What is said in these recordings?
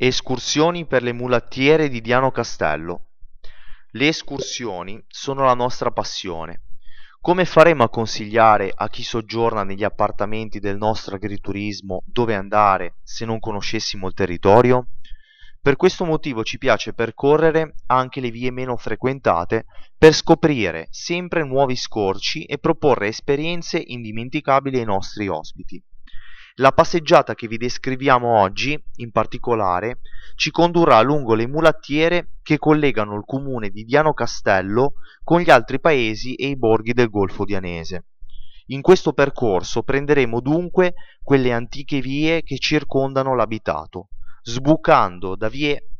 Escursioni per le mulattiere di Diano Castello. Le escursioni sono la nostra passione. Come faremo a consigliare a chi soggiorna negli appartamenti del nostro agriturismo dove andare se non conoscessimo il territorio? Per questo motivo ci piace percorrere anche le vie meno frequentate per scoprire sempre nuovi scorci e proporre esperienze indimenticabili ai nostri ospiti. La passeggiata che vi descriviamo oggi, in particolare, ci condurrà lungo le mulattiere che collegano il comune di Diano Castello con gli altri paesi e i borghi del Golfo Dianese. In questo percorso prenderemo dunque quelle antiche vie che circondano l'abitato, sbucando da, vie,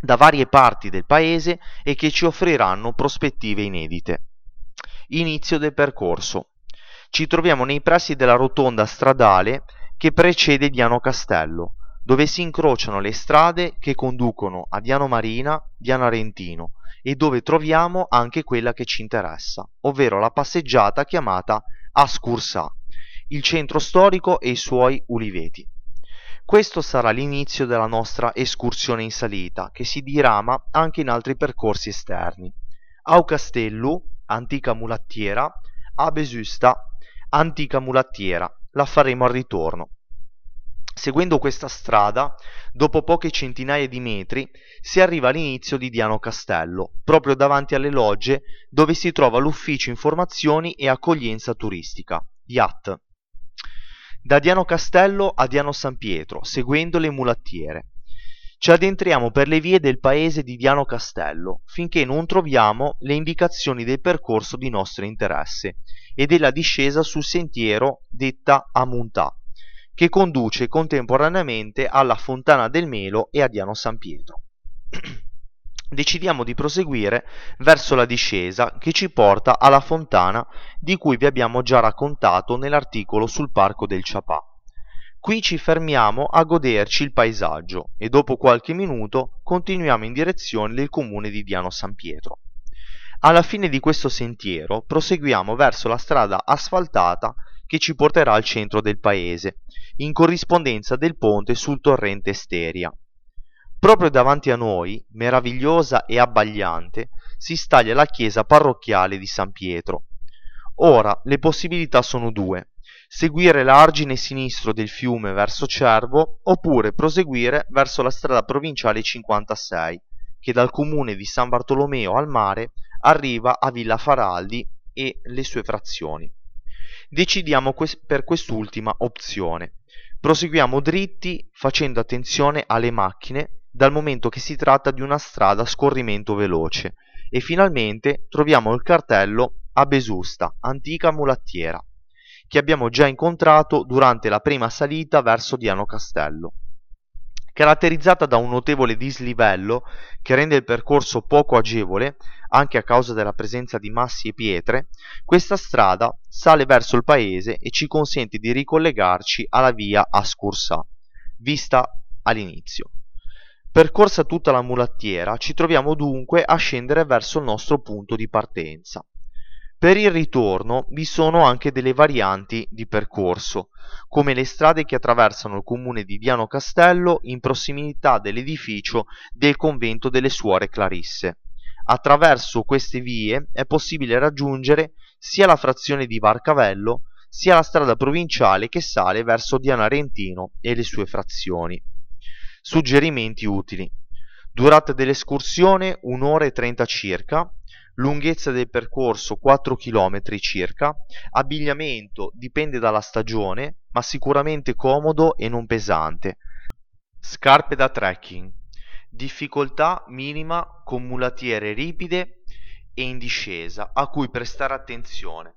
da varie parti del paese e che ci offriranno prospettive inedite. Inizio del percorso. Ci troviamo nei pressi della rotonda stradale che precede Diano Castello, dove si incrociano le strade che conducono a Diano Marina, Diano Arentino e dove troviamo anche quella che ci interessa, ovvero la passeggiata chiamata Ascursà, il centro storico e i suoi uliveti. Questo sarà l'inizio della nostra escursione in salita, che si dirama anche in altri percorsi esterni. Au Castellu, antica mulattiera, a Besusta, antica mulattiera, la faremo al ritorno. Seguendo questa strada, dopo poche centinaia di metri, si arriva all'inizio di Diano Castello, proprio davanti alle logge dove si trova l'ufficio informazioni e accoglienza turistica, IAT. Da Diano Castello a Diano San Pietro, seguendo le mulattiere. Ci addentriamo per le vie del paese di Diano Castello, finché non troviamo le indicazioni del percorso di nostro interesse e della discesa sul sentiero detta Amuntà, che conduce contemporaneamente alla Fontana del Melo e a Diano San Pietro. Decidiamo di proseguire verso la discesa che ci porta alla fontana di cui vi abbiamo già raccontato nell'articolo sul Parco del Ciapà. Qui ci fermiamo a goderci il paesaggio e dopo qualche minuto continuiamo in direzione del comune di Diano San Pietro. Alla fine di questo sentiero proseguiamo verso la strada asfaltata che ci porterà al centro del paese, in corrispondenza del ponte sul torrente Steria. Proprio davanti a noi, meravigliosa e abbagliante, si staglia la chiesa parrocchiale di San Pietro. Ora le possibilità sono due seguire l'argine sinistro del fiume verso Cervo oppure proseguire verso la strada provinciale 56 che dal comune di San Bartolomeo al mare arriva a Villa Faraldi e le sue frazioni. Decidiamo per quest'ultima opzione. Proseguiamo dritti facendo attenzione alle macchine dal momento che si tratta di una strada a scorrimento veloce e finalmente troviamo il cartello a Besusta, antica mulattiera, che abbiamo già incontrato durante la prima salita verso Diano Castello. Caratterizzata da un notevole dislivello che rende il percorso poco agevole, anche a causa della presenza di massi e pietre, questa strada sale verso il paese e ci consente di ricollegarci alla via Ascursà, vista all'inizio. Percorsa tutta la mulattiera, ci troviamo dunque a scendere verso il nostro punto di partenza. Per il ritorno vi sono anche delle varianti di percorso, come le strade che attraversano il comune di Diano Castello in prossimità dell'edificio del convento delle suore Clarisse. Attraverso queste vie è possibile raggiungere sia la frazione di Varcavello sia la strada provinciale che sale verso Diano Arentino e le sue frazioni. Suggerimenti utili. Durata dell'escursione un'ora e trenta circa, lunghezza del percorso 4 km circa, abbigliamento dipende dalla stagione, ma sicuramente comodo e non pesante. Scarpe da trekking. Difficoltà minima con mulatiere ripide e in discesa a cui prestare attenzione.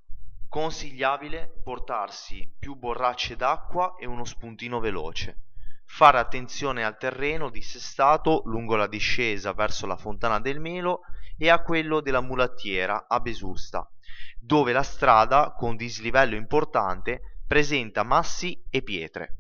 Consigliabile portarsi più borracce d'acqua e uno spuntino veloce. Fare attenzione al terreno dissestato lungo la discesa verso la Fontana del Melo e a quello della mulattiera a Besusta, dove la strada, con dislivello importante, presenta massi e pietre.